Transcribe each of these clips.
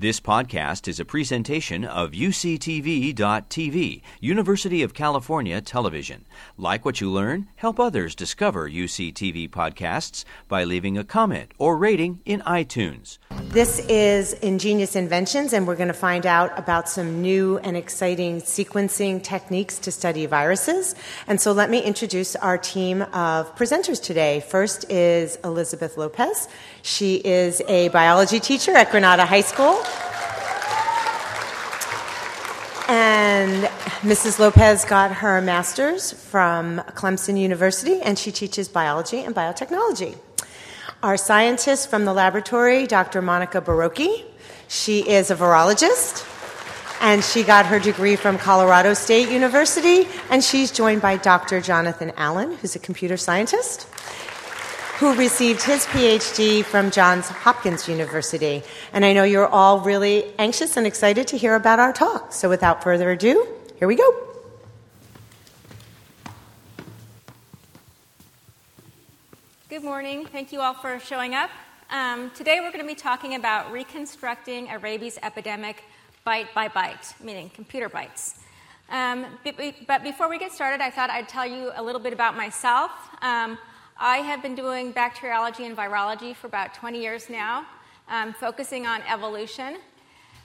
This podcast is a presentation of UCTV.tv, University of California Television. Like what you learn, help others discover UCTV podcasts by leaving a comment or rating in iTunes. This is Ingenious Inventions, and we're going to find out about some new and exciting sequencing techniques to study viruses. And so let me introduce our team of presenters today. First is Elizabeth Lopez. She is a biology teacher at Granada High School. And Mrs. Lopez got her master's from Clemson University, and she teaches biology and biotechnology. Our scientist from the laboratory, Dr. Monica Barocchi, she is a virologist, and she got her degree from Colorado State University, and she's joined by Dr. Jonathan Allen, who's a computer scientist who received his PhD from Johns Hopkins University. And I know you're all really anxious and excited to hear about our talk. So without further ado, here we go. Good morning. Thank you all for showing up. Um, today we're going to be talking about reconstructing a rabies epidemic bite by bite, meaning computer bites. Um, but before we get started, I thought I'd tell you a little bit about myself. Um, I have been doing bacteriology and virology for about 20 years now, um, focusing on evolution.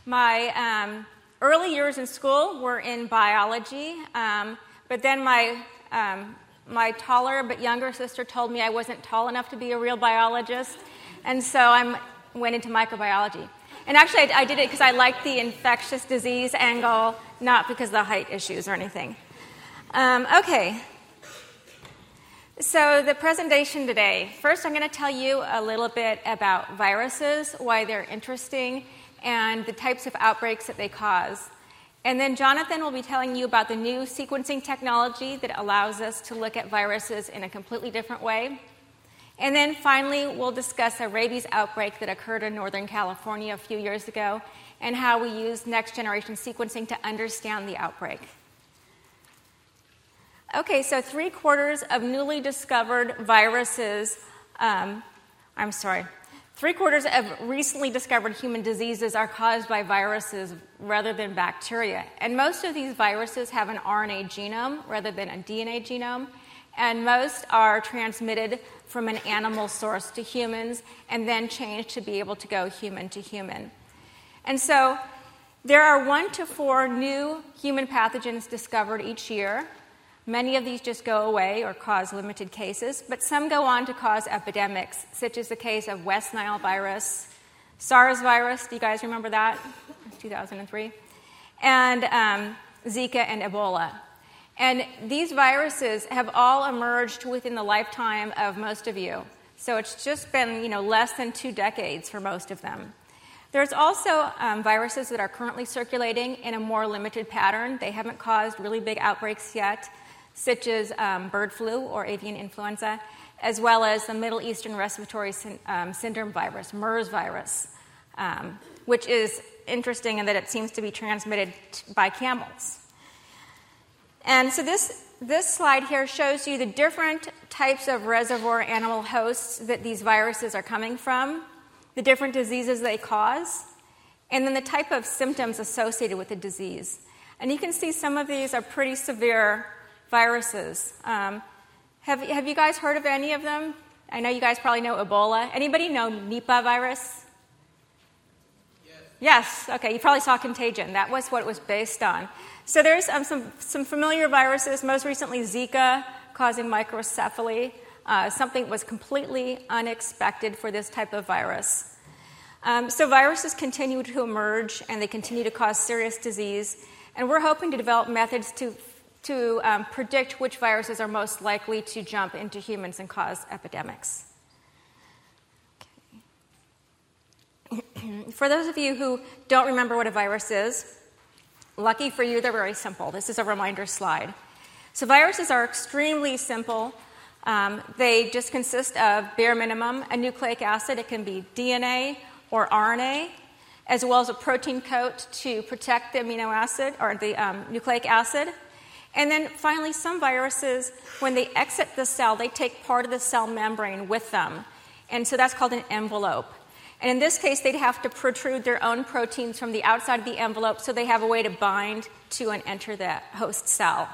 My um, early years in school were in biology, um, but then my, um, my taller but younger sister told me I wasn't tall enough to be a real biologist, and so I went into microbiology. And actually, I, I did it because I liked the infectious disease angle, not because of the height issues or anything. Um, okay, so, the presentation today first, I'm going to tell you a little bit about viruses, why they're interesting, and the types of outbreaks that they cause. And then Jonathan will be telling you about the new sequencing technology that allows us to look at viruses in a completely different way. And then finally, we'll discuss a rabies outbreak that occurred in Northern California a few years ago and how we use next generation sequencing to understand the outbreak. Okay, so three quarters of newly discovered viruses, um, I'm sorry, three quarters of recently discovered human diseases are caused by viruses rather than bacteria. And most of these viruses have an RNA genome rather than a DNA genome. And most are transmitted from an animal source to humans and then changed to be able to go human to human. And so there are one to four new human pathogens discovered each year. Many of these just go away or cause limited cases, but some go on to cause epidemics, such as the case of West Nile virus, SARS virus, do you guys remember that? 2003. And um, Zika and Ebola. And these viruses have all emerged within the lifetime of most of you. So it's just been you know, less than two decades for most of them. There's also um, viruses that are currently circulating in a more limited pattern. They haven't caused really big outbreaks yet such as um, bird flu or avian influenza, as well as the Middle Eastern Respiratory Sy- um, Syndrome virus, MERS virus, um, which is interesting in that it seems to be transmitted t- by camels. And so this, this slide here shows you the different types of reservoir animal hosts that these viruses are coming from, the different diseases they cause, and then the type of symptoms associated with the disease. And you can see some of these are pretty severe viruses. Um, have, have you guys heard of any of them? I know you guys probably know Ebola. Anybody know Nipah virus? Yes. yes. Okay, you probably saw Contagion. That was what it was based on. So there's um, some, some familiar viruses, most recently Zika, causing microcephaly, uh, something was completely unexpected for this type of virus. Um, so viruses continue to emerge and they continue to cause serious disease. And we're hoping to develop methods to to um, predict which viruses are most likely to jump into humans and cause epidemics. Okay. for those of you who don't remember what a virus is, lucky for you, they're very simple. This is a reminder slide. So, viruses are extremely simple. Um, they just consist of bare minimum a nucleic acid, it can be DNA or RNA, as well as a protein coat to protect the amino acid or the um, nucleic acid. And then finally, some viruses, when they exit the cell, they take part of the cell membrane with them. And so that's called an envelope. And in this case, they'd have to protrude their own proteins from the outside of the envelope so they have a way to bind to and enter the host cell.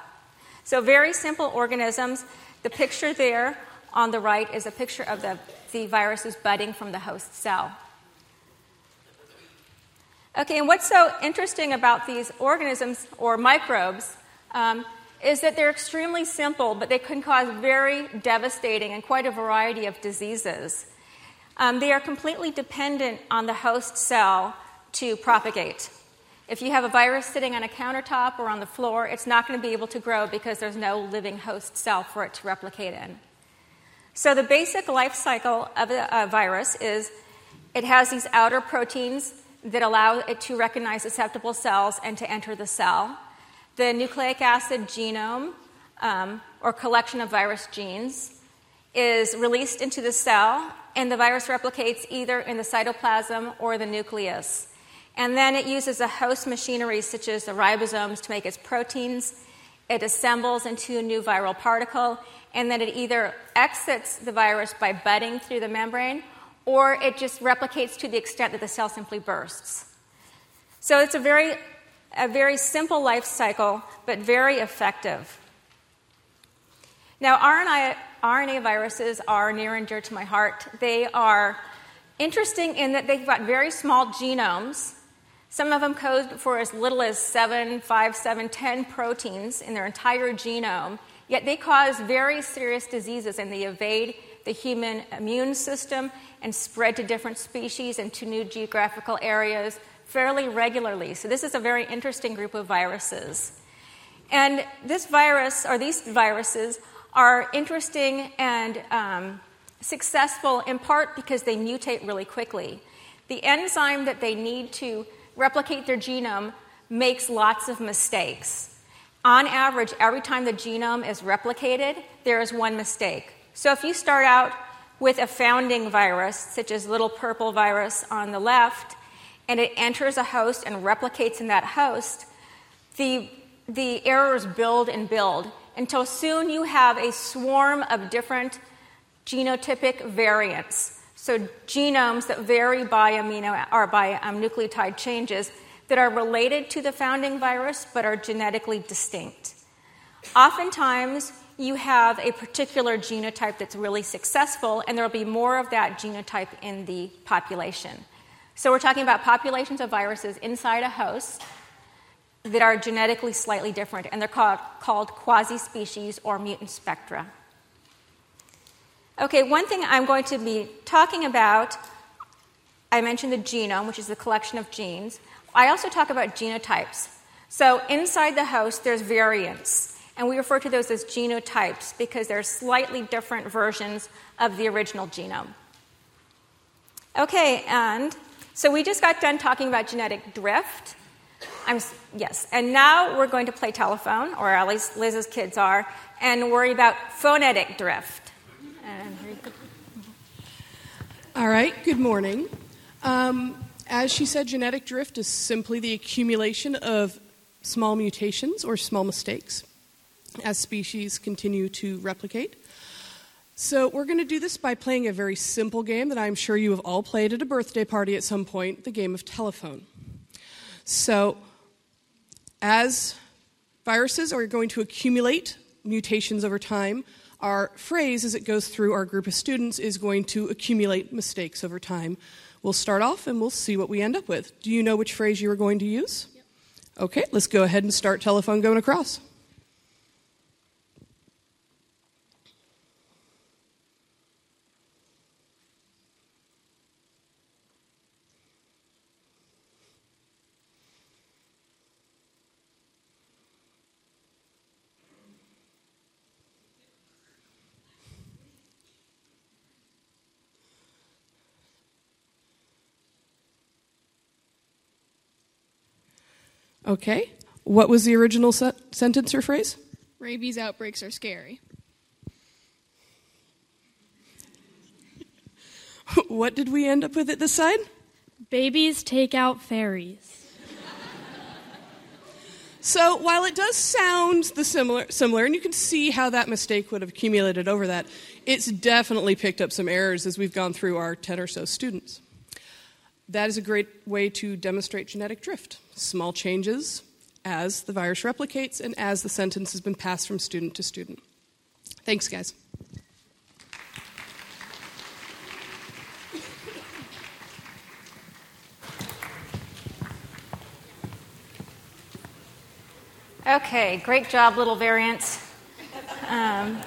So, very simple organisms. The picture there on the right is a picture of the, the viruses budding from the host cell. Okay, and what's so interesting about these organisms or microbes um, is that they're extremely simple, but they can cause very devastating and quite a variety of diseases. Um, they are completely dependent on the host cell to propagate. If you have a virus sitting on a countertop or on the floor, it's not going to be able to grow because there's no living host cell for it to replicate in. So, the basic life cycle of a, a virus is it has these outer proteins that allow it to recognize susceptible cells and to enter the cell. The nucleic acid genome, um, or collection of virus genes, is released into the cell, and the virus replicates either in the cytoplasm or the nucleus. And then it uses a host machinery, such as the ribosomes, to make its proteins. It assembles into a new viral particle, and then it either exits the virus by budding through the membrane or it just replicates to the extent that the cell simply bursts. So it's a very, a very simple life cycle, but very effective. Now, RNA, RNA viruses are near and dear to my heart. They are interesting in that they've got very small genomes. Some of them code for as little as 7, 5, 7, 10 proteins in their entire genome, yet they cause very serious diseases and they evade the human immune system and spread to different species and to new geographical areas fairly regularly. So, this is a very interesting group of viruses. And this virus, or these viruses, are interesting and um, successful in part because they mutate really quickly. The enzyme that they need to replicate their genome makes lots of mistakes. On average, every time the genome is replicated, there is one mistake. So if you start out with a founding virus, such as little purple virus on the left, and it enters a host and replicates in that host, the, the errors build and build until soon you have a swarm of different genotypic variants. So, genomes that vary by amino or by um, nucleotide changes that are related to the founding virus but are genetically distinct. Oftentimes, you have a particular genotype that's really successful, and there will be more of that genotype in the population. So, we're talking about populations of viruses inside a host that are genetically slightly different, and they're called, called quasi species or mutant spectra. Okay, one thing I'm going to be talking about I mentioned the genome, which is the collection of genes. I also talk about genotypes. So, inside the host, there's variants and we refer to those as genotypes because they're slightly different versions of the original genome. Okay, and so we just got done talking about genetic drift. I'm, yes, and now we're going to play telephone, or at least Liz's kids are, and worry about phonetic drift. All right, good morning. Um, as she said, genetic drift is simply the accumulation of small mutations or small mistakes as species continue to replicate. So, we're going to do this by playing a very simple game that I'm sure you have all played at a birthday party at some point the game of telephone. So, as viruses are going to accumulate mutations over time, our phrase as it goes through our group of students is going to accumulate mistakes over time. We'll start off and we'll see what we end up with. Do you know which phrase you are going to use? Yep. Okay, let's go ahead and start telephone going across. Okay. What was the original se- sentence or phrase? Rabies outbreaks are scary. what did we end up with at this side? Babies take out fairies. So while it does sound the similar, similar, and you can see how that mistake would have accumulated over that, it's definitely picked up some errors as we've gone through our 10 or so students. That is a great way to demonstrate genetic drift. Small changes as the virus replicates and as the sentence has been passed from student to student. Thanks, guys. Okay, great job, little variants. Um,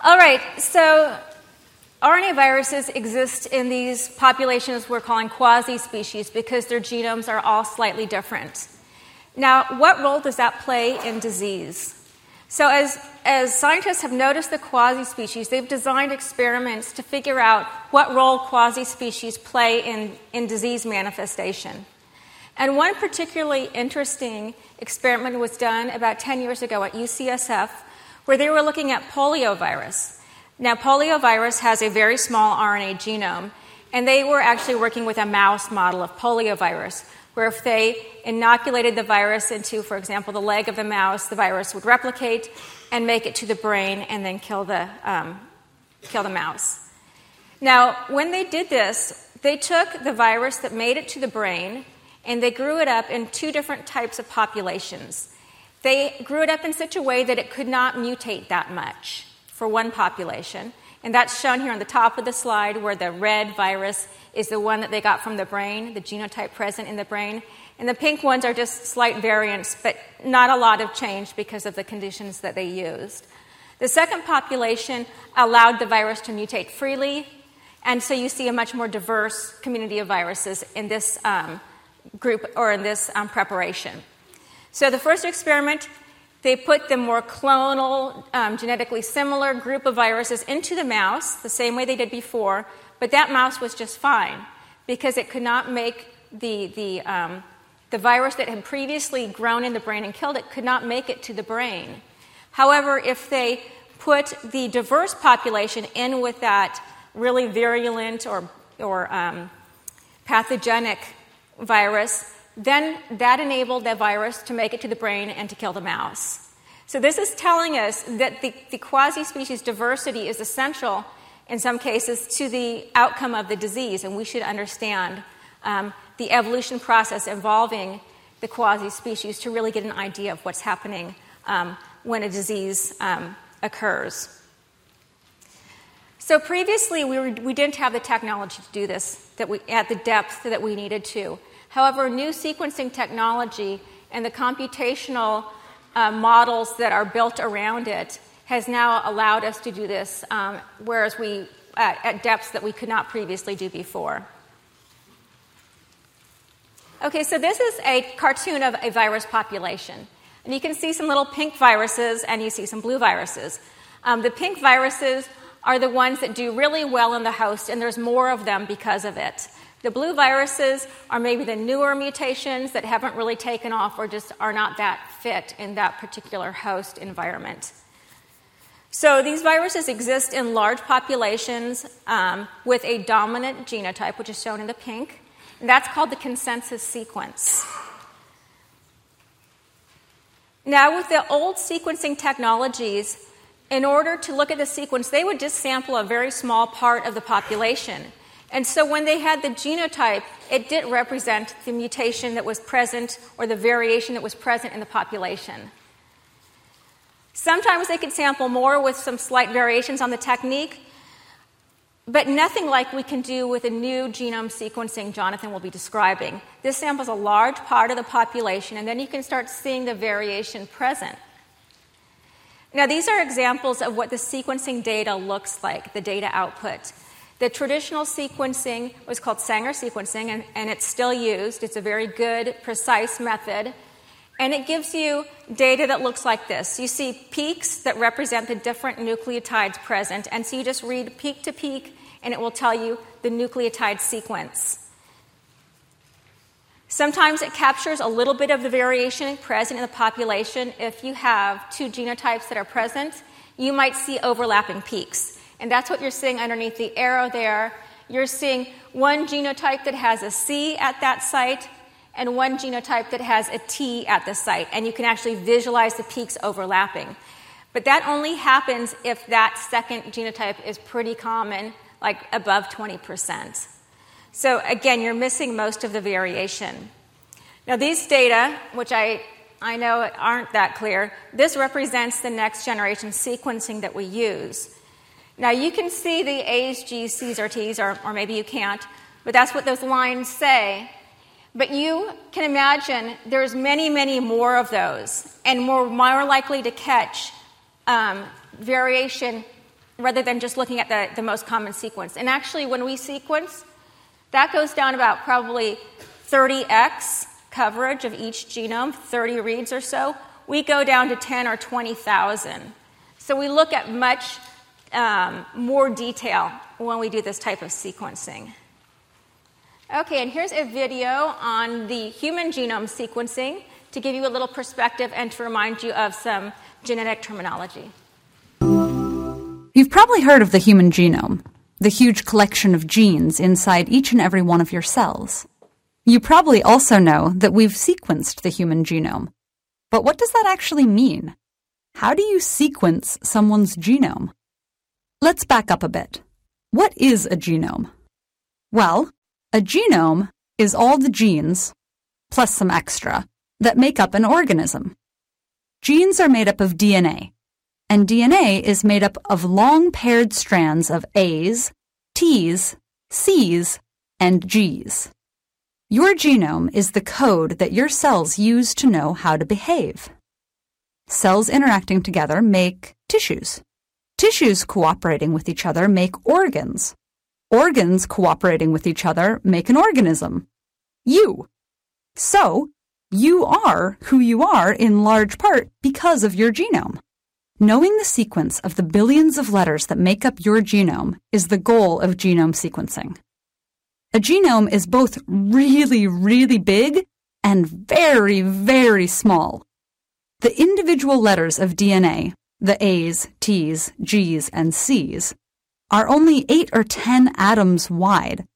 all right, so RNA viruses exist in these populations we're calling quasi species because their genomes are all slightly different. Now, what role does that play in disease? So, as, as scientists have noticed the quasi species, they've designed experiments to figure out what role quasi species play in, in disease manifestation. And one particularly interesting experiment was done about 10 years ago at UCSF, where they were looking at poliovirus. Now, poliovirus has a very small RNA genome, and they were actually working with a mouse model of poliovirus, where if they inoculated the virus into, for example, the leg of the mouse, the virus would replicate and make it to the brain and then kill the, um, kill the mouse. Now, when they did this, they took the virus that made it to the brain and they grew it up in two different types of populations. They grew it up in such a way that it could not mutate that much for one population. And that's shown here on the top of the slide, where the red virus is the one that they got from the brain, the genotype present in the brain. And the pink ones are just slight variants, but not a lot of change because of the conditions that they used. The second population allowed the virus to mutate freely, and so you see a much more diverse community of viruses in this um, group or in this um, preparation. So the first experiment they put the more clonal, um, genetically similar group of viruses into the mouse, the same way they did before, but that mouse was just fine because it could not make the, the, um, the virus that had previously grown in the brain and killed it, could not make it to the brain. However, if they put the diverse population in with that really virulent or, or um, pathogenic virus, then that enabled the virus to make it to the brain and to kill the mouse. So, this is telling us that the, the quasi species diversity is essential in some cases to the outcome of the disease, and we should understand um, the evolution process involving the quasi species to really get an idea of what's happening um, when a disease um, occurs. So previously, we, were, we didn't have the technology to do this that we, at the depth that we needed to. However, new sequencing technology and the computational uh, models that are built around it has now allowed us to do this, um, whereas we at, at depths that we could not previously do before. Okay, so this is a cartoon of a virus population. And you can see some little pink viruses and you see some blue viruses. Um, the pink viruses are the ones that do really well in the host, and there's more of them because of it. The blue viruses are maybe the newer mutations that haven't really taken off or just are not that fit in that particular host environment. So these viruses exist in large populations um, with a dominant genotype, which is shown in the pink. And that's called the consensus sequence. Now, with the old sequencing technologies, in order to look at the sequence, they would just sample a very small part of the population. And so when they had the genotype, it didn't represent the mutation that was present or the variation that was present in the population. Sometimes they could sample more with some slight variations on the technique, but nothing like we can do with a new genome sequencing Jonathan will be describing. This samples a large part of the population, and then you can start seeing the variation present. Now, these are examples of what the sequencing data looks like, the data output. The traditional sequencing was called Sanger sequencing, and, and, it's still used. It's a very good, precise method. And it gives you data that looks like this. You see peaks that represent the different nucleotides present, and so you just read peak to peak, and it will tell you the nucleotide sequence. Sometimes it captures a little bit of the variation present in the population. If you have two genotypes that are present, you might see overlapping peaks. And that's what you're seeing underneath the arrow there. You're seeing one genotype that has a C at that site and one genotype that has a T at the site. And you can actually visualize the peaks overlapping. But that only happens if that second genotype is pretty common, like above 20%. So, again, you're missing most of the variation. Now, these data, which I, I know aren't that clear, this represents the next generation sequencing that we use. Now, you can see the A's, G's, C's, or T's, or, or maybe you can't, but that's what those lines say. But you can imagine there's many, many more of those, and we're more likely to catch um, variation rather than just looking at the, the most common sequence. And actually, when we sequence, that goes down about probably 30x coverage of each genome, 30 reads or so. We go down to 10 or 20,000. So we look at much um, more detail when we do this type of sequencing. Okay, and here's a video on the human genome sequencing to give you a little perspective and to remind you of some genetic terminology. You've probably heard of the human genome, the huge collection of genes inside each and every one of your cells. You probably also know that we've sequenced the human genome. But what does that actually mean? How do you sequence someone's genome? Let's back up a bit. What is a genome? Well, a genome is all the genes, plus some extra, that make up an organism. Genes are made up of DNA, and DNA is made up of long paired strands of A's, T's, C's, and G's. Your genome is the code that your cells use to know how to behave. Cells interacting together make tissues. Tissues cooperating with each other make organs. Organs cooperating with each other make an organism. You. So, you are who you are in large part because of your genome. Knowing the sequence of the billions of letters that make up your genome is the goal of genome sequencing. A genome is both really, really big and very, very small. The individual letters of DNA, the A's, T's, G's, and C's, are only 8 or 10 atoms wide,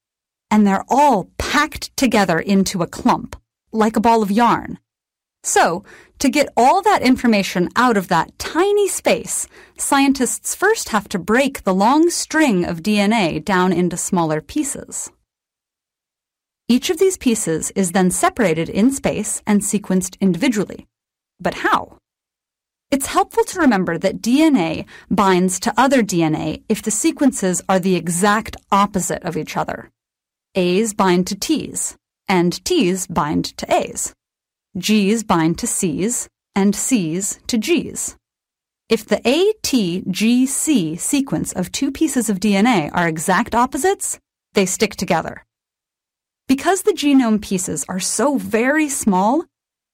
and they're all packed together into a clump, like a ball of yarn. So, to get all that information out of that tiny space, scientists first have to break the long string of DNA down into smaller pieces. Each of these pieces is then separated in space and sequenced individually. But how? It's helpful to remember that DNA binds to other DNA if the sequences are the exact opposite of each other. A's bind to T's, and T's bind to A's. G's bind to C's, and C's to G's. If the ATGC sequence of two pieces of DNA are exact opposites, they stick together. Because the genome pieces are so very small,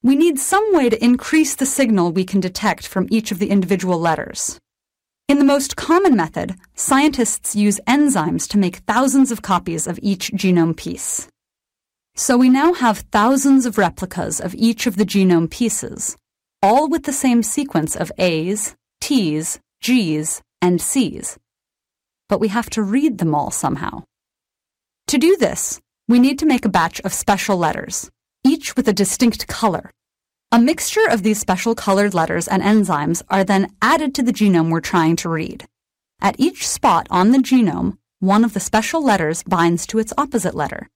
we need some way to increase the signal we can detect from each of the individual letters. In the most common method, scientists use enzymes to make thousands of copies of each genome piece. So we now have thousands of replicas of each of the genome pieces, all with the same sequence of A's, T's, G's, and C's. But we have to read them all somehow. To do this, we need to make a batch of special letters, each with a distinct color. A mixture of these special colored letters and enzymes are then added to the genome we're trying to read. At each spot on the genome, one of the special letters binds to its opposite letter.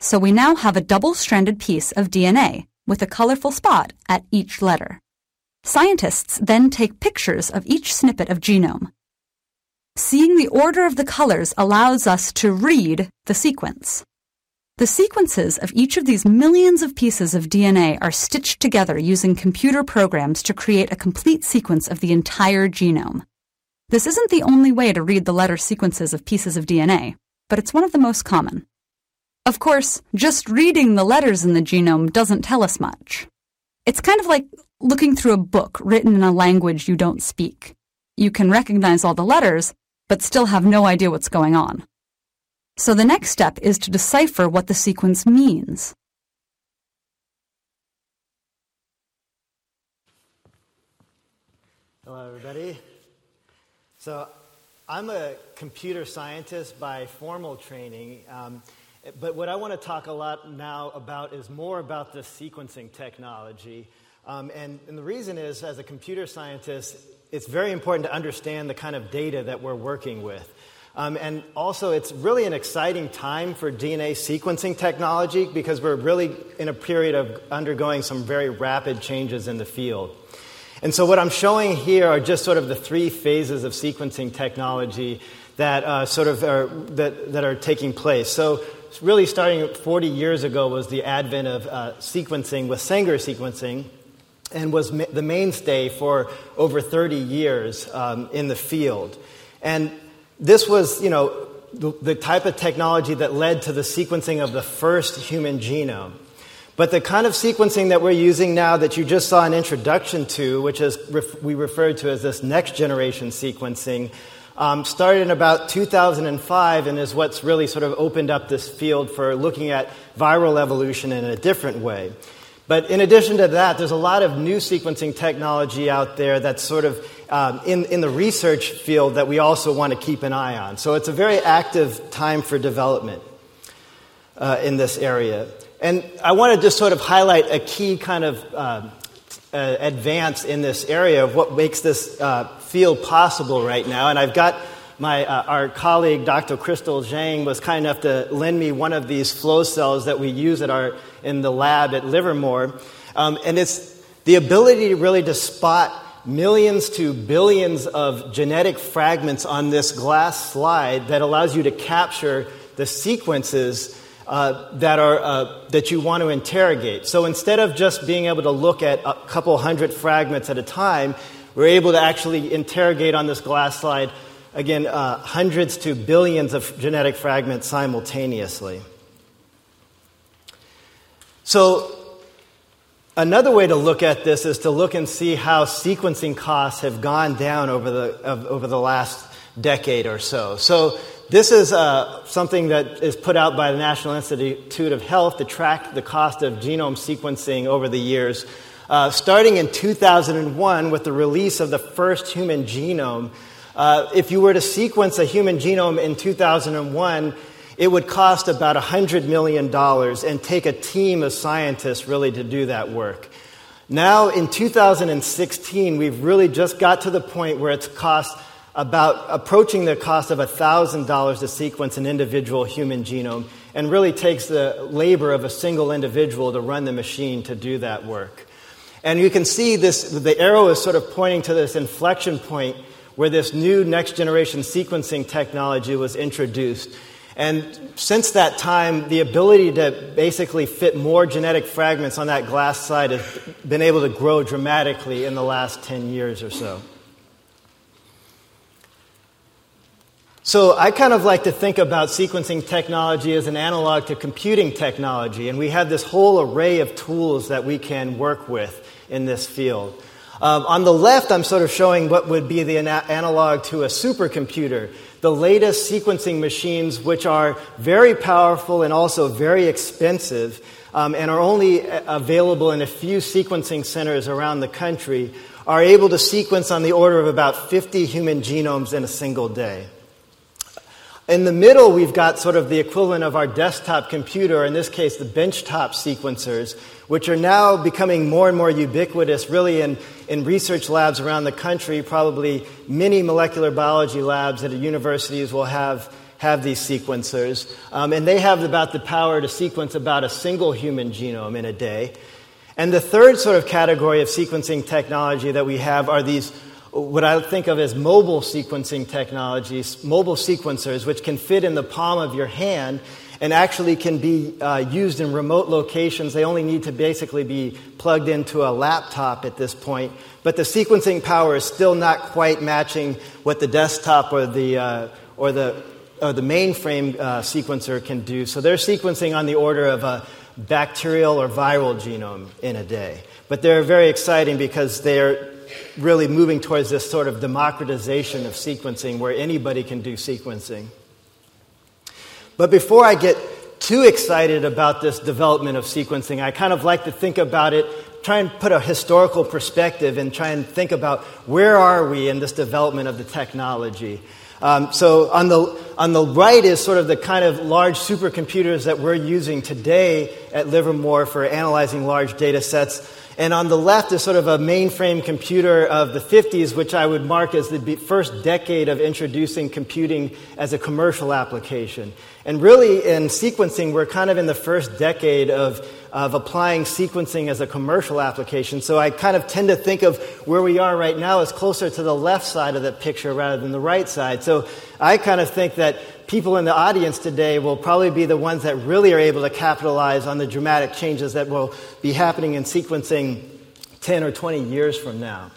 So we now have a double-stranded piece of DNA with a colorful spot at each letter. Scientists then take pictures of each snippet of genome. Seeing the order of the colors allows us to read the sequence. The sequences of each of these millions of pieces of DNA are stitched together using computer programs to create a complete sequence of the entire genome. This isn't the only way to read the letter sequences of pieces of DNA, but it's one of the most common. Of course, just reading the letters in the genome doesn't tell us much. It's kind of like looking through a book written in a language you don't speak. You can recognize all the letters, but still have no idea what's going on. So the next step is to decipher what the sequence means. Hello, everybody. So, I'm a computer scientist by formal training, um, but what I want to talk a lot now about is more about the sequencing technology. Um, and, and the reason is, as a computer scientist, it's very important to understand the kind of data that we're working with. Um, and also, it's really an exciting time for DNA sequencing technology because we're really in a period of undergoing some very rapid changes in the field. And so, what I'm showing here are just sort of the three phases of sequencing technology that uh, sort of are, that, that are taking place. So, really, starting 40 years ago was the advent of uh, sequencing with Sanger sequencing, and was ma- the mainstay for over 30 years um, in the field. And this was, you know, the, the type of technology that led to the sequencing of the first human genome. But the kind of sequencing that we're using now that you just saw an introduction to, which is ref- we referred to as this next generation sequencing, um, started in about 2005 and is what's really sort of opened up this field for looking at viral evolution in a different way. But in addition to that, there's a lot of new sequencing technology out there that's sort of um, in, in the research field that we also want to keep an eye on. So it's a very active time for development uh, in this area. And I want to just sort of highlight a key kind of uh, uh, advance in this area of what makes this uh, field possible right now. And I've got my, uh, our colleague, Dr. Crystal Zhang, was kind enough to lend me one of these flow cells that we use at our, in the lab at Livermore. Um, and it's the ability to really to spot millions to billions of genetic fragments on this glass slide that allows you to capture the sequences uh, that, are, uh, that you want to interrogate. So instead of just being able to look at a couple hundred fragments at a time, we're able to actually interrogate on this glass slide, again, uh, hundreds to billions of genetic fragments simultaneously. So Another way to look at this is to look and see how sequencing costs have gone down over the, over the last decade or so. So, this is uh, something that is put out by the National Institute of Health to track the cost of genome sequencing over the years. Uh, starting in 2001 with the release of the first human genome, uh, if you were to sequence a human genome in 2001, it would cost about $100 million and take a team of scientists really to do that work. Now, in 2016, we've really just got to the point where it's cost about approaching the cost of $1,000 to sequence an individual human genome and really takes the labor of a single individual to run the machine to do that work. And you can see this, the arrow is sort of pointing to this inflection point where this new next generation sequencing technology was introduced. And since that time, the ability to basically fit more genetic fragments on that glass slide has been able to grow dramatically in the last 10 years or so. So, I kind of like to think about sequencing technology as an analog to computing technology, and we have this whole array of tools that we can work with in this field. Um, on the left, I'm sort of showing what would be the ana- analog to a supercomputer the latest sequencing machines, which are very powerful and also very expensive, um, and are only uh, available in a few sequencing centers around the country, are able to sequence on the order of about 50 human genomes in a single day. In the middle, we've got sort of the equivalent of our desktop computer, in this case, the benchtop sequencers, which are now becoming more and more ubiquitous, really, in, in research labs around the country. Probably many molecular biology labs at universities will have, have these sequencers. Um, and they have about the power to sequence about a single human genome in a day. And the third sort of category of sequencing technology that we have are these what I think of as mobile sequencing technologies, mobile sequencers, which can fit in the palm of your hand and actually can be uh, used in remote locations. They only need to basically be plugged into a laptop at this point. But the sequencing power is still not quite matching what the desktop or the, uh, or the, or the mainframe uh, sequencer can do. So they're sequencing on the order of a bacterial or viral genome in a day. But they're very exciting because they're really moving towards this sort of democratization of sequencing where anybody can do sequencing. But before I get too excited about this development of sequencing, I kind of like to think about it, try and put a historical perspective and try and think about where are we in this development of the technology. Um, so on the, On the right is sort of the kind of large supercomputers that we're using today at Livermore for analyzing large data sets. And on the left is sort of a mainframe computer of the 50s, which I would mark as the first decade of introducing computing as a commercial application. And really, in sequencing, we're kind of in the first decade of, of applying sequencing as a commercial application. So I kind of tend to think of where we are right now as closer to the left side of the picture rather than the right side. So I kind of think that people in the audience today will probably be the ones that really are able to capitalize on the dramatic changes that will be happening in sequencing 10 or 20 years from now.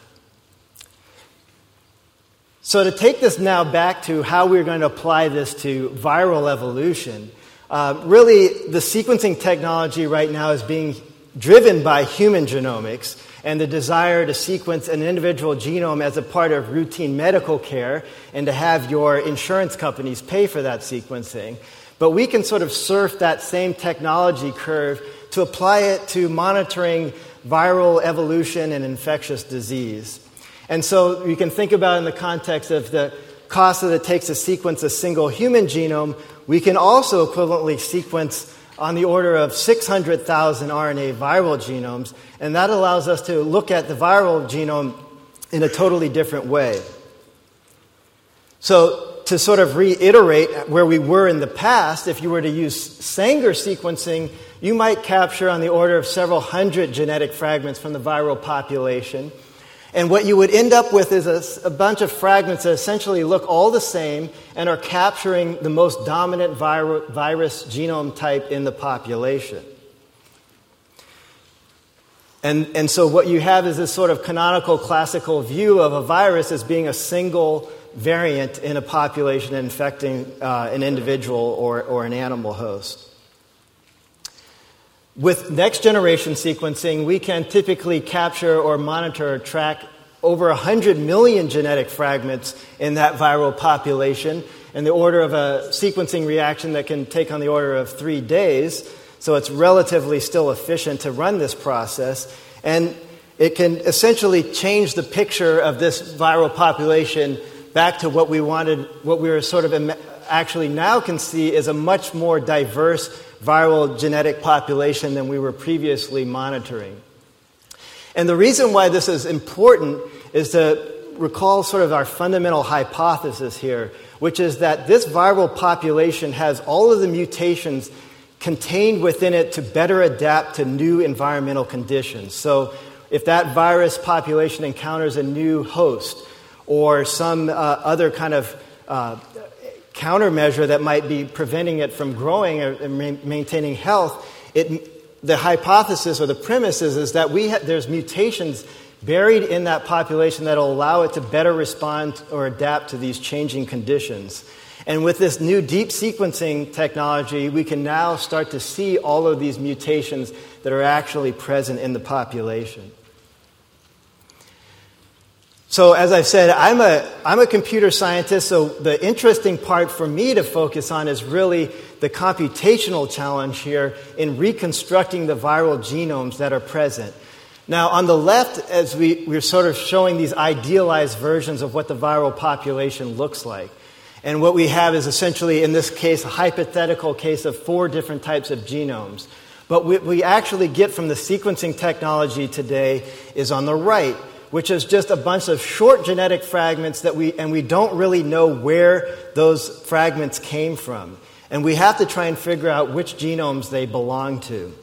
So, to take this now back to how we're going to apply this to viral evolution, uh, really the sequencing technology right now is being driven by human genomics and the desire to sequence an individual genome as a part of routine medical care and to have your insurance companies pay for that sequencing. But we can sort of surf that same technology curve to apply it to monitoring viral evolution and infectious disease. And so you can think about in the context of the cost that it takes to sequence a single human genome, we can also equivalently sequence on the order of 600,000 RNA viral genomes, and that allows us to look at the viral genome in a totally different way. So, to sort of reiterate where we were in the past, if you were to use Sanger sequencing, you might capture on the order of several hundred genetic fragments from the viral population. And what you would end up with is a, a, bunch of fragments that essentially look all the same and are capturing the most dominant vir- virus genome type in the population. And, and so what you have is this sort of canonical classical view of a virus as being a single variant in a population infecting uh, an individual or, or an animal host. With next generation sequencing, we can typically capture or monitor or track over 100 million genetic fragments in that viral population in the order of a sequencing reaction that can take on the order of three days. So it's relatively still efficient to run this process. And it can essentially change the picture of this viral population back to what we wanted, what we were sort of actually now can see is a much more diverse viral genetic population than we were previously monitoring. And the reason why this is important is to recall sort of our fundamental hypothesis here, which is that this viral population has all of the mutations contained within it to better adapt to new environmental conditions. So, if that virus population encounters a new host or some uh, other kind of uh, countermeasure that might be preventing it from growing or maintaining health, it, the hypothesis or the premise is, is that we ha- there's mutations buried in that population that will allow it to better respond or adapt to these changing conditions. And with this new deep sequencing technology, we can now start to see all of these mutations that are actually present in the population. So, as I've said, I'm a, I'm a computer scientist, so the interesting part for me to focus on is really the computational challenge here in reconstructing the viral genomes that are present. Now, on the left, as we, we're sort of showing these idealized versions of what the viral population looks like. And what we have is essentially, in this case, a hypothetical case of four different types of genomes. But what we actually get from the sequencing technology today is on the right which is just a bunch of short genetic fragments that we, and we don't really know where those fragments came from. And we have to try and figure out which genomes they belong to.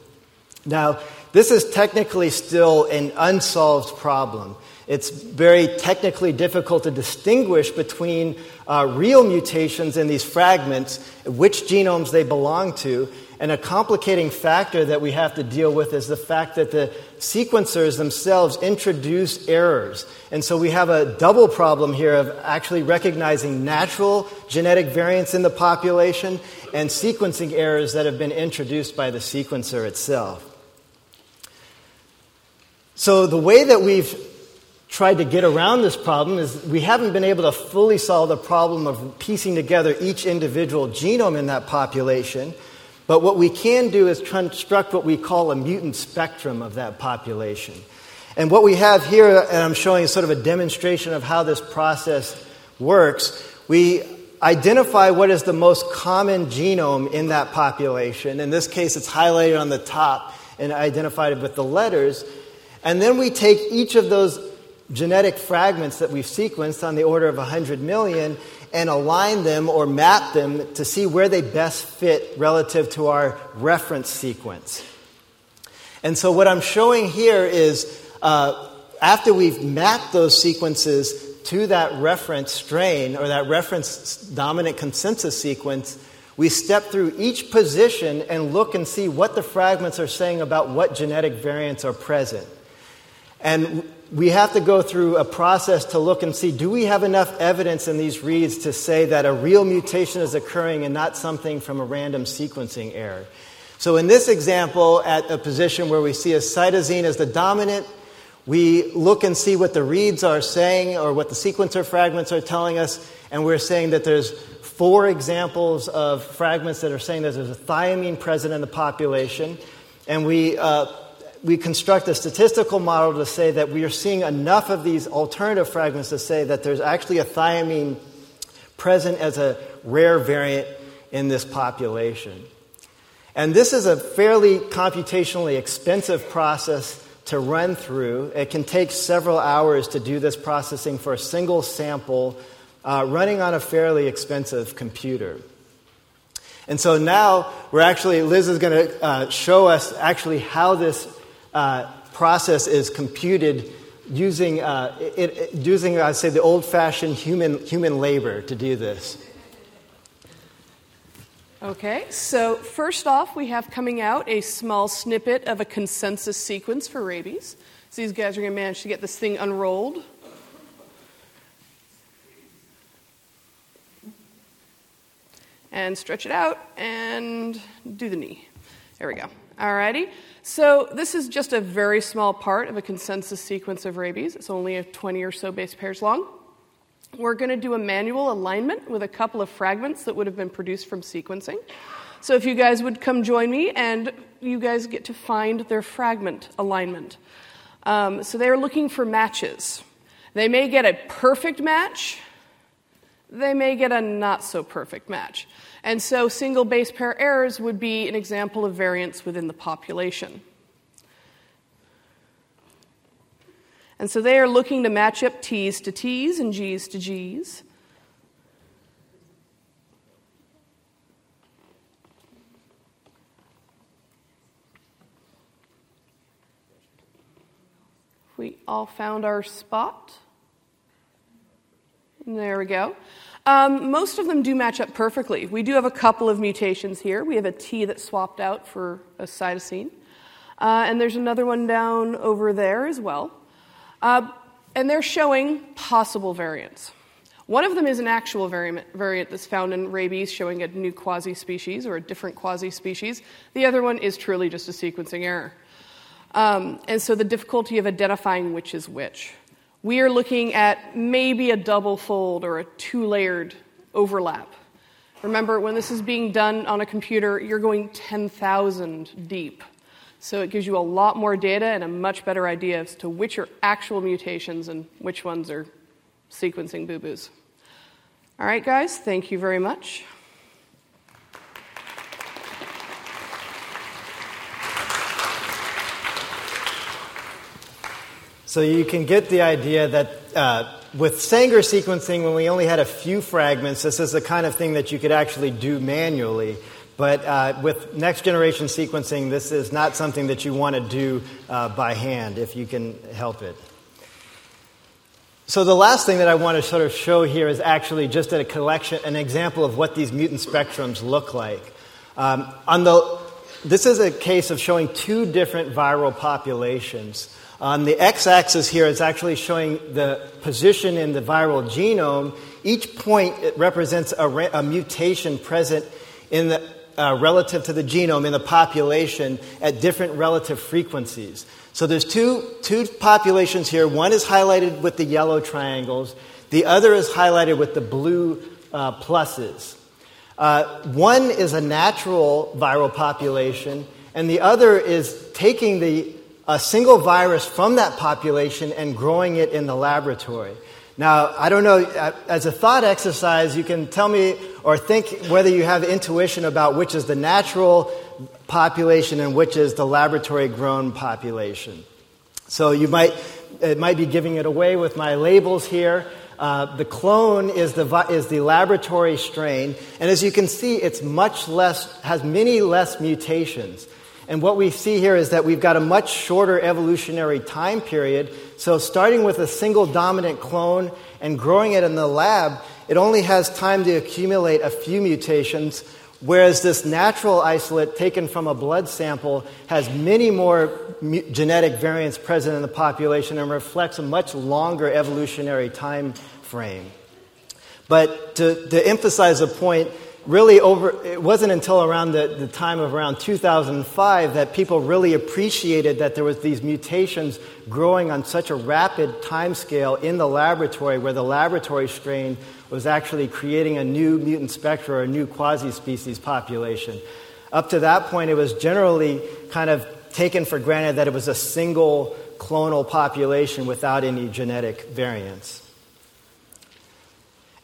Now, this is technically still an unsolved problem. It's very technically difficult to distinguish between uh, real mutations in these fragments, which genomes they belong to, and a complicating factor that we have to deal with is the fact that the sequencers themselves introduce errors. And so we have a double problem here of actually recognizing natural genetic variants in the population and sequencing errors that have been introduced by the sequencer itself. So the way that we've tried to get around this problem is we haven't been able to fully solve the problem of piecing together each individual genome in that population. But what we can do is construct what we call a mutant spectrum of that population. And what we have here, and I'm showing sort of a demonstration of how this process works, we identify what is the most common genome in that population. In this case, it's highlighted on the top and identified with the letters. And then we take each of those genetic fragments that we've sequenced on the order of 100 million and align them or map them to see where they best fit relative to our reference sequence. And so, what I'm showing here is uh, after we've mapped those sequences to that reference strain or that reference dominant consensus sequence, we step through each position and look and see what the fragments are saying about what genetic variants are present. And we have to go through a process to look and see do we have enough evidence in these reads to say that a real mutation is occurring and not something from a random sequencing error. So, in this example, at a position where we see a cytosine as the dominant, we look and see what the reads are saying or what the sequencer fragments are telling us, and we're saying that there's four examples of fragments that are saying that there's a thiamine present in the population, and we uh, we construct a statistical model to say that we are seeing enough of these alternative fragments to say that there's actually a thiamine present as a rare variant in this population. And this is a fairly computationally expensive process to run through. It can take several hours to do this processing for a single sample uh, running on a fairly expensive computer. And so now we're actually, Liz is going to uh, show us actually how this uh, process is computed using, uh, it, it, using I'd say, the old fashioned human, human labor to do this. Okay, so first off, we have coming out a small snippet of a consensus sequence for rabies. So these guys are going to manage to get this thing unrolled. And stretch it out and do the knee. There we go. Alrighty. So this is just a very small part of a consensus sequence of rabies. It's only a 20 or so base pairs long. We're going to do a manual alignment with a couple of fragments that would have been produced from sequencing. So if you guys would come join me, and you guys get to find their fragment alignment. Um, so they're looking for matches. They may get a perfect match, they may get a not so perfect match. And so single base pair errors would be an example of variance within the population. And so they are looking to match up T's to T's and G's to G's. We all found our spot. There we go. Um, most of them do match up perfectly. We do have a couple of mutations here. We have a T that swapped out for a cytosine. Uh, and there's another one down over there as well. Uh, and they're showing possible variants. One of them is an actual variant, variant that's found in rabies, showing a new quasi species or a different quasi species. The other one is truly just a sequencing error. Um, and so the difficulty of identifying which is which. We are looking at maybe a double fold or a two layered overlap. Remember, when this is being done on a computer, you're going 10,000 deep. So it gives you a lot more data and a much better idea as to which are actual mutations and which ones are sequencing boo boos. All right, guys, thank you very much. So you can get the idea that uh, with Sanger sequencing, when we only had a few fragments, this is the kind of thing that you could actually do manually. But uh, with next generation sequencing, this is not something that you want to do uh, by hand if you can help it. So the last thing that I want to sort of show here is actually just a collection, an example of what these mutant spectrums look like. Um, on the, this is a case of showing two different viral populations. On the x axis here is actually showing the position in the viral genome. Each point represents a, a, mutation present in the, uh, relative to the genome in the population at different relative frequencies. So there's two, two populations here. One is highlighted with the yellow triangles, the other is highlighted with the blue uh, pluses. Uh, one is a natural viral population, and the other is taking the a single virus from that population and growing it in the laboratory. Now, I don't know, uh, as a thought exercise, you can tell me or think whether you have intuition about which is the natural population and which is the laboratory grown population. So you might, it might be giving it away with my labels here. Uh, the clone is the, is the laboratory strain, and as you can see, it's much less, has many less mutations. And what we see here is that we've got a much shorter evolutionary time period. So, starting with a single dominant clone and growing it in the lab, it only has time to accumulate a few mutations, whereas this natural isolate taken from a blood sample has many more mu- genetic variants present in the population and reflects a much longer evolutionary time frame. But to, to emphasize a point, really over it wasn't until around the, the time of around 2005 that people really appreciated that there was these mutations growing on such a rapid time scale in the laboratory where the laboratory strain was actually creating a new mutant spectra or a new quasi-species population. Up to that point it was generally kind of taken for granted that it was a single clonal population without any genetic variants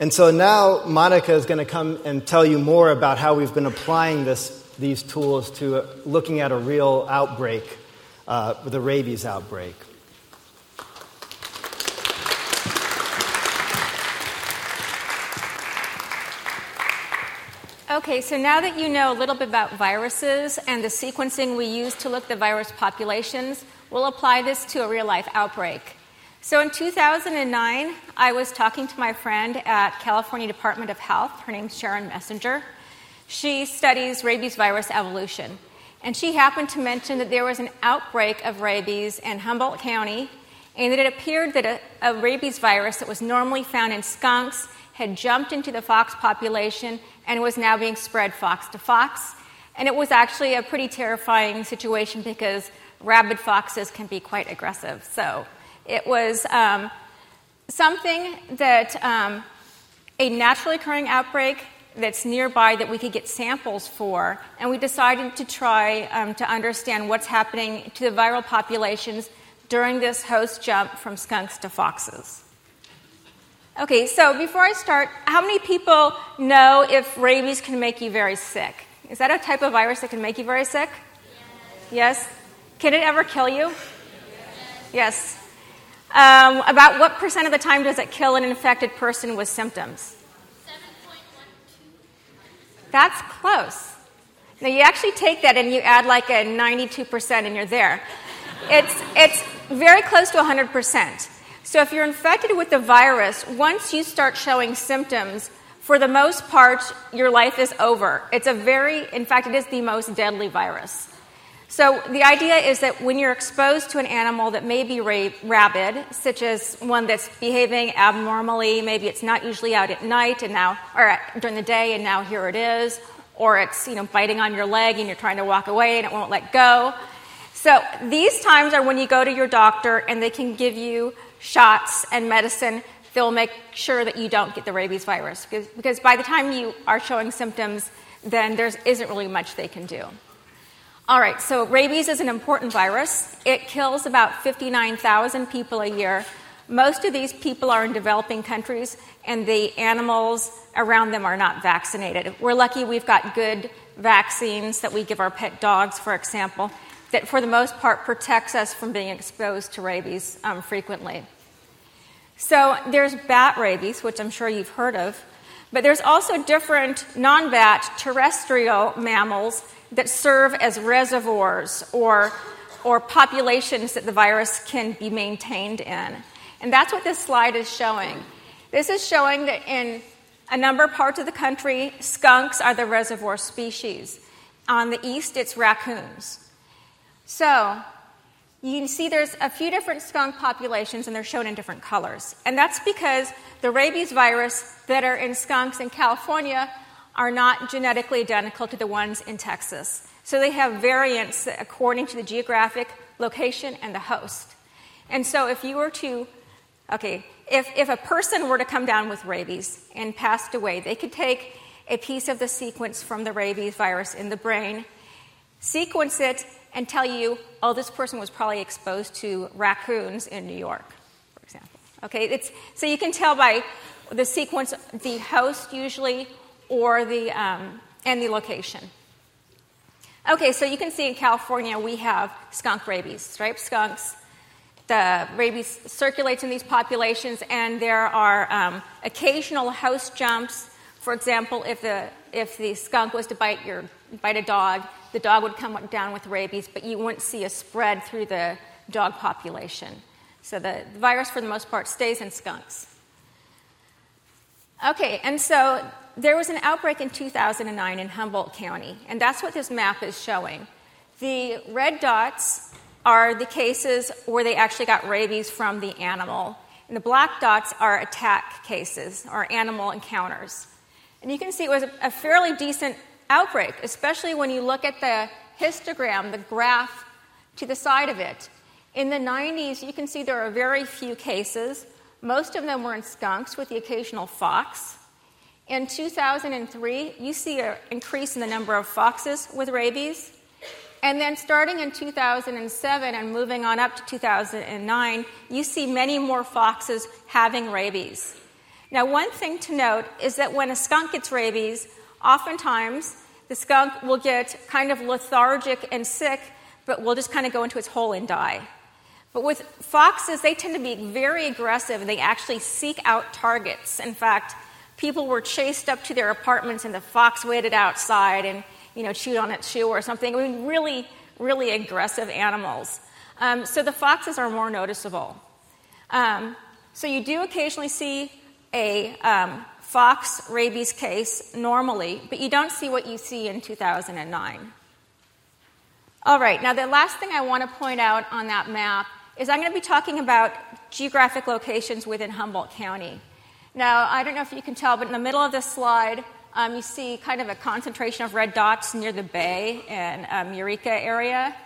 and so now Monica is going to come and tell you more about how we've been applying this, these tools to looking at a real outbreak, uh, the rabies outbreak. Okay, so now that you know a little bit about viruses and the sequencing we use to look at the virus populations, we'll apply this to a real life outbreak. So in 2009, I was talking to my friend at California Department of Health. Her name's Sharon Messenger. She studies rabies virus evolution. And she happened to mention that there was an outbreak of rabies in Humboldt County, and that it appeared that a, a rabies virus that was normally found in skunks had jumped into the fox population and was now being spread fox to fox. And it was actually a pretty terrifying situation because rabid foxes can be quite aggressive. So it was um, something that um, a naturally occurring outbreak that's nearby that we could get samples for, and we decided to try um, to understand what's happening to the viral populations during this host jump from skunks to foxes. Okay, so before I start, how many people know if rabies can make you very sick? Is that a type of virus that can make you very sick? Yes? yes? Can it ever kill you? Yes. yes. Um, about what percent of the time does it kill an infected person with symptoms? 7.12. That's close. Now, you actually take that and you add like a 92% and you're there. It's, it's very close to 100%. So, if you're infected with the virus, once you start showing symptoms, for the most part, your life is over. It's a very, in fact, it is the most deadly virus. So, the idea is that when you're exposed to an animal that may be ra- rabid, such as one that's behaving abnormally, maybe it's not usually out at night and now, or during the day and now here it is, or it's you know biting on your leg and you're trying to walk away and it won't let go. So, these times are when you go to your doctor and they can give you shots and medicine. They'll make sure that you don't get the rabies virus because, because by the time you are showing symptoms, then there isn't really much they can do. All right, so rabies is an important virus. It kills about 59,000 people a year. Most of these people are in developing countries, and the animals around them are not vaccinated. We're lucky we've got good vaccines that we give our pet dogs, for example, that for the most part protects us from being exposed to rabies um, frequently. So there's bat rabies, which I'm sure you've heard of, but there's also different non bat terrestrial mammals that serve as reservoirs or, or populations that the virus can be maintained in. And that's what this slide is showing. This is showing that in a number of parts of the country, skunks are the reservoir species. On the east, it's raccoons. So, you can see there's a few different skunk populations and they're shown in different colors. And that's because the rabies virus that are in skunks in California are not genetically identical to the ones in Texas. So they have variants according to the geographic location and the host. And so if you were to, okay, if, if a person were to come down with rabies and passed away, they could take a piece of the sequence from the rabies virus in the brain, sequence it, and tell you, oh, this person was probably exposed to raccoons in New York, for example. Okay, it's, so you can tell by the sequence, the host usually, or the um, and the location. Okay, so you can see in California we have skunk rabies, striped skunks. The rabies circulates in these populations, and there are um, occasional host jumps. For example, if the if the skunk was to bite your bite a dog, the dog would come down with rabies, but you wouldn't see a spread through the dog population. So the virus, for the most part, stays in skunks. Okay, and so there was an outbreak in 2009 in Humboldt County, and that's what this map is showing. The red dots are the cases where they actually got rabies from the animal, and the black dots are attack cases or animal encounters. And you can see it was a fairly decent outbreak, especially when you look at the histogram, the graph to the side of it. In the 90s, you can see there are very few cases. Most of them were in skunks, with the occasional fox. In 2003, you see an increase in the number of foxes with rabies. And then starting in 2007 and moving on up to 2009, you see many more foxes having rabies. Now, one thing to note is that when a skunk gets rabies, oftentimes the skunk will get kind of lethargic and sick, but will just kind of go into its hole and die. But with foxes, they tend to be very aggressive and they actually seek out targets. In fact, people were chased up to their apartments and the fox waited outside and you know, chewed on its shoe or something. I mean, really, really aggressive animals. Um, so the foxes are more noticeable. Um, so you do occasionally see a um, fox rabies case normally, but you don't see what you see in 2009. All right, now the last thing I want to point out on that map is I'm going to be talking about geographic locations within Humboldt County. Now, I don't know if you can tell, but in the middle of this slide, um, you see kind of a concentration of red dots near the bay and um, Eureka area.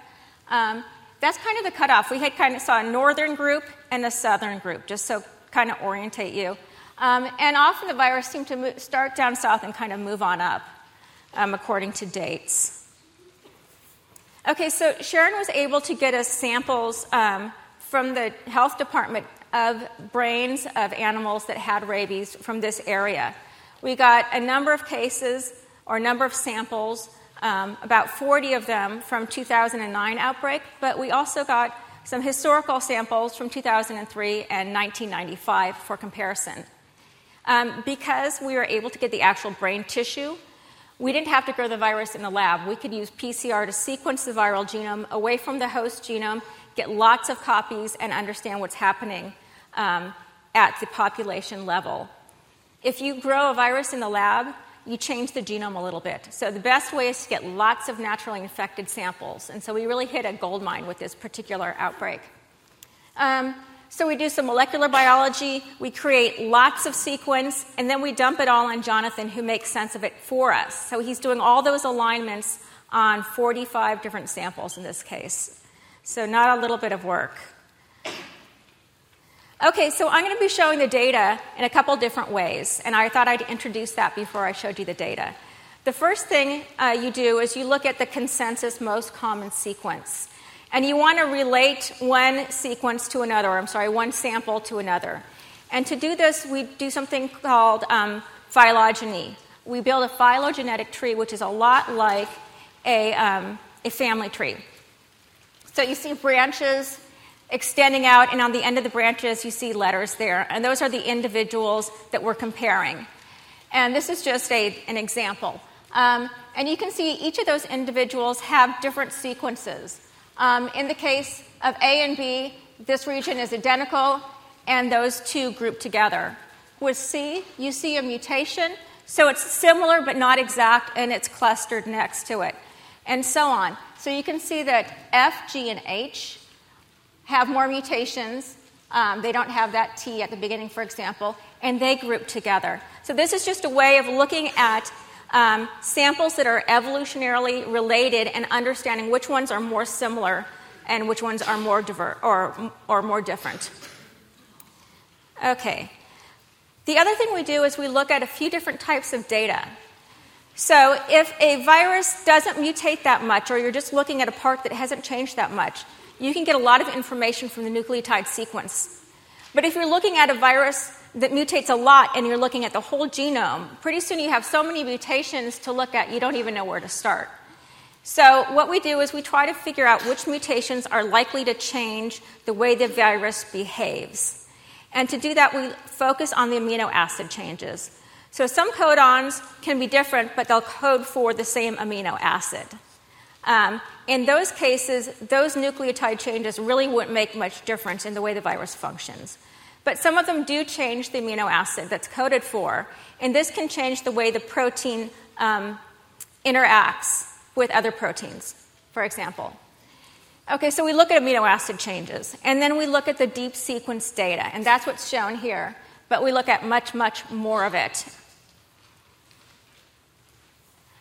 Um, that's kind of the cutoff. We had kind of saw a northern group and a southern group, just so kind of orientate you. Um, and often the virus seemed to move, start down south and kind of move on up, um, according to dates. Okay, so Sharon was able to get us samples um, from the health department of brains of animals that had rabies from this area. We got a number of cases or a number of samples, um, about 40 of them from 2009 outbreak, but we also got some historical samples from 2003 and 1995 for comparison. Um, because we were able to get the actual brain tissue, we didn't have to grow the virus in the lab. We could use PCR to sequence the viral genome away from the host genome get lots of copies, and understand what's happening um, at the population level. If you grow a virus in the lab, you change the genome a little bit. So the best way is to get lots of naturally infected samples. And so we really hit a gold mine with this particular outbreak. Um, so we do some molecular biology, we create lots of sequence, and then we dump it all on Jonathan, who makes sense of it for us. So he's doing all those alignments on 45 different samples in this case. So, not a little bit of work. Okay, so I'm going to be showing the data in a couple different ways, and I thought I'd introduce that before I showed you the data. The first thing uh, you do is you look at the consensus most common sequence. And you want to relate one sequence to another, I'm sorry, one sample to another. And to do this, we do something called um, phylogeny. We build a phylogenetic tree, which is a lot like a, um, a family tree. So you see branches extending out, and on the end of the branches, you see letters there. And those are the individuals that we're comparing. And this is just a, an example. Um, and you can see each of those individuals have different sequences. Um, in the case of A and B, this region is identical, and those two group together. With C, you see a mutation, so it's similar but not exact, and it's clustered next to it, and so on. So you can see that F, G, and H have more mutations. Um, they don't have that T at the beginning, for example, and they group together. So this is just a way of looking at um, samples that are evolutionarily related and understanding which ones are more similar and which ones are more diverse or, or more different. Okay. The other thing we do is we look at a few different types of data. So, if a virus doesn't mutate that much, or you're just looking at a part that hasn't changed that much, you can get a lot of information from the nucleotide sequence. But if you're looking at a virus that mutates a lot and you're looking at the whole genome, pretty soon you have so many mutations to look at, you don't even know where to start. So, what we do is we try to figure out which mutations are likely to change the way the virus behaves. And to do that, we focus on the amino acid changes. So, some codons can be different, but they'll code for the same amino acid. Um, in those cases, those nucleotide changes really wouldn't make much difference in the way the virus functions. But some of them do change the amino acid that's coded for, and this can change the way the protein um, interacts with other proteins, for example. Okay, so we look at amino acid changes, and then we look at the deep sequence data, and that's what's shown here, but we look at much, much more of it.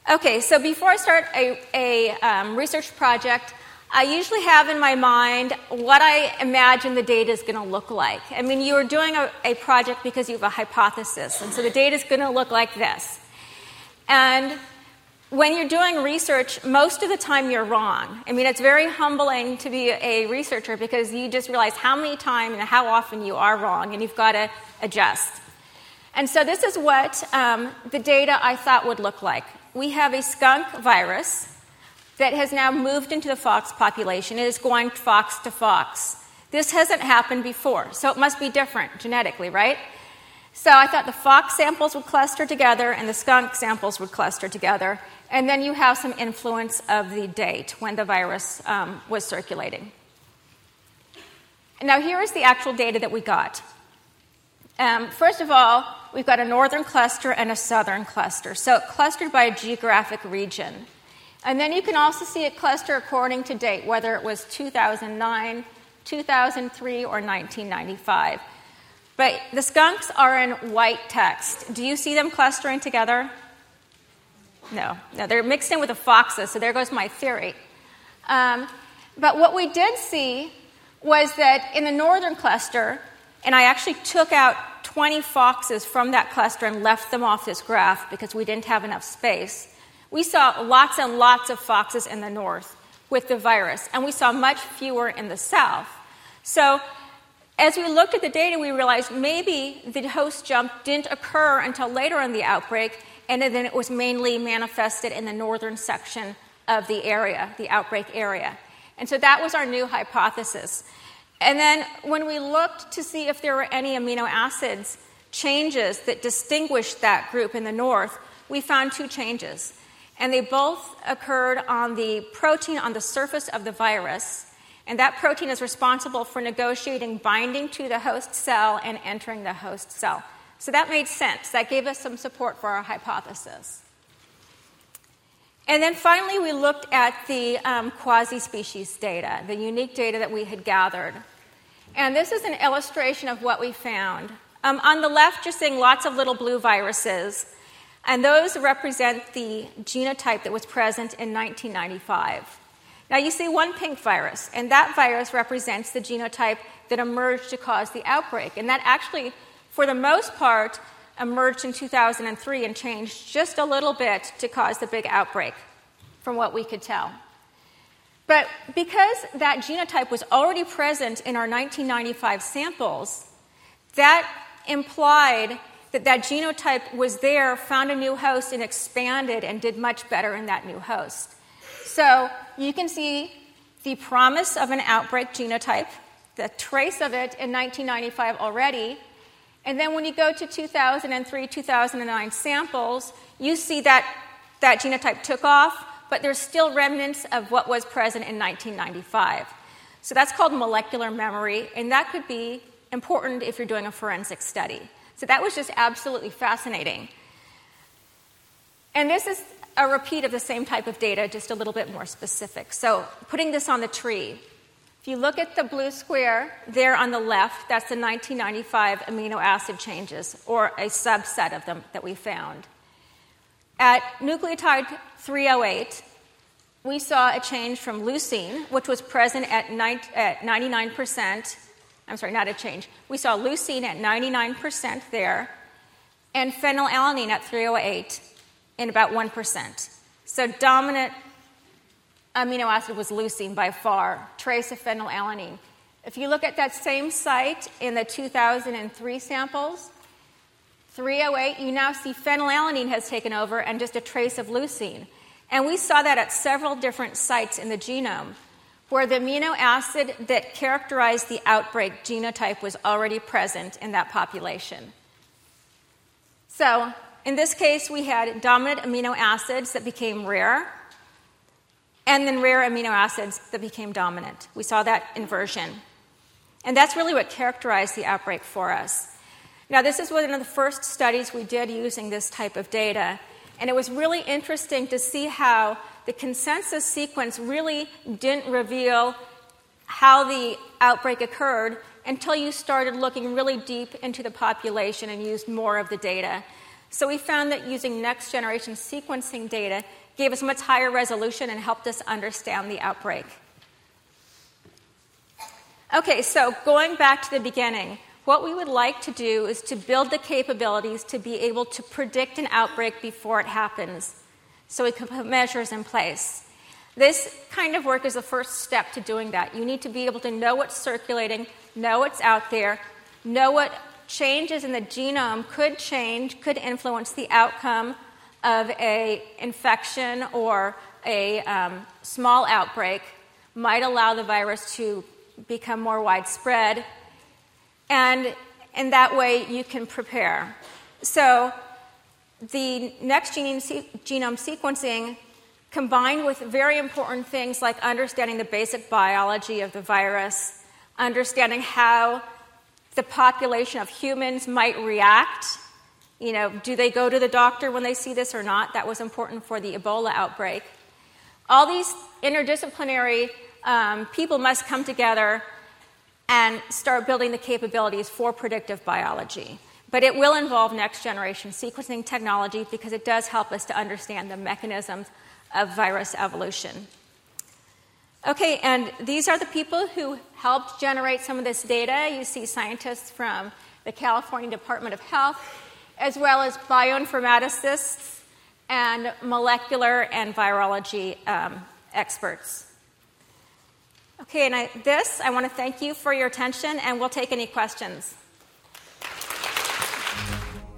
Okay, so before I start a, a um, research project, I usually have in my mind what I imagine the data is going to look like. I mean, you are doing a, a project because you have a hypothesis, and so the data is going to look like this. And when you're doing research, most of the time you're wrong. I mean, it's very humbling to be a researcher because you just realize how many times and how often you are wrong, and you've got to adjust. And so, this is what um, the data I thought would look like. We have a skunk virus that has now moved into the fox population. It is going fox to fox. This hasn't happened before, so it must be different genetically, right? So I thought the fox samples would cluster together and the skunk samples would cluster together, and then you have some influence of the date when the virus um, was circulating. Now, here is the actual data that we got. Um, first of all, we've got a northern cluster and a southern cluster, so clustered by a geographic region. And then you can also see it cluster according to date, whether it was 2009, 2003, or 1995. But the skunks are in white text. Do you see them clustering together? No, no, they're mixed in with the foxes, so there goes my theory. Um, but what we did see was that in the northern cluster, and I actually took out 20 foxes from that cluster and left them off this graph because we didn't have enough space. We saw lots and lots of foxes in the north with the virus, and we saw much fewer in the south. So, as we looked at the data, we realized maybe the host jump didn't occur until later in the outbreak, and then it was mainly manifested in the northern section of the area, the outbreak area. And so that was our new hypothesis. And then when we looked to see if there were any amino acids changes that distinguished that group in the north, we found two changes and they both occurred on the protein on the surface of the virus. And that protein is responsible for negotiating binding to the host cell and entering the host cell. So that made sense. That gave us some support for our hypothesis. And then finally, we looked at the um, quasi species data, the unique data that we had gathered. And this is an illustration of what we found. Um, on the left, you're seeing lots of little blue viruses. And those represent the genotype that was present in 1995. Now, you see one pink virus, and that virus represents the genotype that emerged to cause the outbreak. And that actually, for the most part, emerged in 2003 and changed just a little bit to cause the big outbreak, from what we could tell. But because that genotype was already present in our 1995 samples, that implied that that genotype was there, found a new host, and expanded and did much better in that new host. So you can see the promise of an outbreak genotype, the trace of it in 1995 already. And then when you go to 2003, 2009 samples, you see that that genotype took off, but there's still remnants of what was present in 1995. So that's called molecular memory, and that could be important if you're doing a forensic study. So that was just absolutely fascinating. And this is a repeat of the same type of data, just a little bit more specific. So putting this on the tree. If you look at the blue square there on the left, that's the 1995 amino acid changes, or a subset of them that we found. At nucleotide 308, we saw a change from leucine, which was present at, 99% I'm sorry, not a change. We saw leucine at 99% there, and phenylalanine at 308 in about 1%. So dominant amino acid was leucine by far, trace of phenylalanine. If you look at that same site in the 2003 samples, 308, you now see phenylalanine has taken over and just a trace of leucine. And we saw that at several different sites in the genome where the amino acid that characterized the outbreak genotype was already present in that population. So, in this case, we had dominant amino acids that became rare, and then rare amino acids that became dominant. We saw that inversion. And that's really what characterized the outbreak for us. Now, this is one of the first studies we did using this type of data, and it was really interesting to see how the consensus sequence really didn't reveal how the outbreak occurred until you started looking really deep into the population and used more of the data. So we found that using next generation sequencing data gave us much higher resolution and helped us understand the outbreak. Okay, so going back to the beginning, what we would like to do is to build the capabilities to be able to predict an outbreak before it happens so we can put measures in place. This kind of work is the first step to doing that. You need to be able to know what's circulating, know what's out there, know what changes in the genome could change, could influence the outcome of a infection or a um, small outbreak, might allow the virus to become more widespread, and in that way you can prepare. So, the next genome, genome sequencing combined with very important things like understanding the basic biology of the virus, understanding how the population of humans might react. You know, do they go to the doctor when they see this or not? That was important for the Ebola outbreak. All these interdisciplinary um, people must come together and start building the capabilities for predictive biology. But it will involve next generation sequencing technology because it does help us to understand the mechanisms of virus evolution. Okay, and these are the people who helped generate some of this data. You see scientists from the California Department of Health, as well as bioinformaticists and molecular and virology um, experts. Okay, and I, this, I want to thank you for your attention, and we'll take any questions.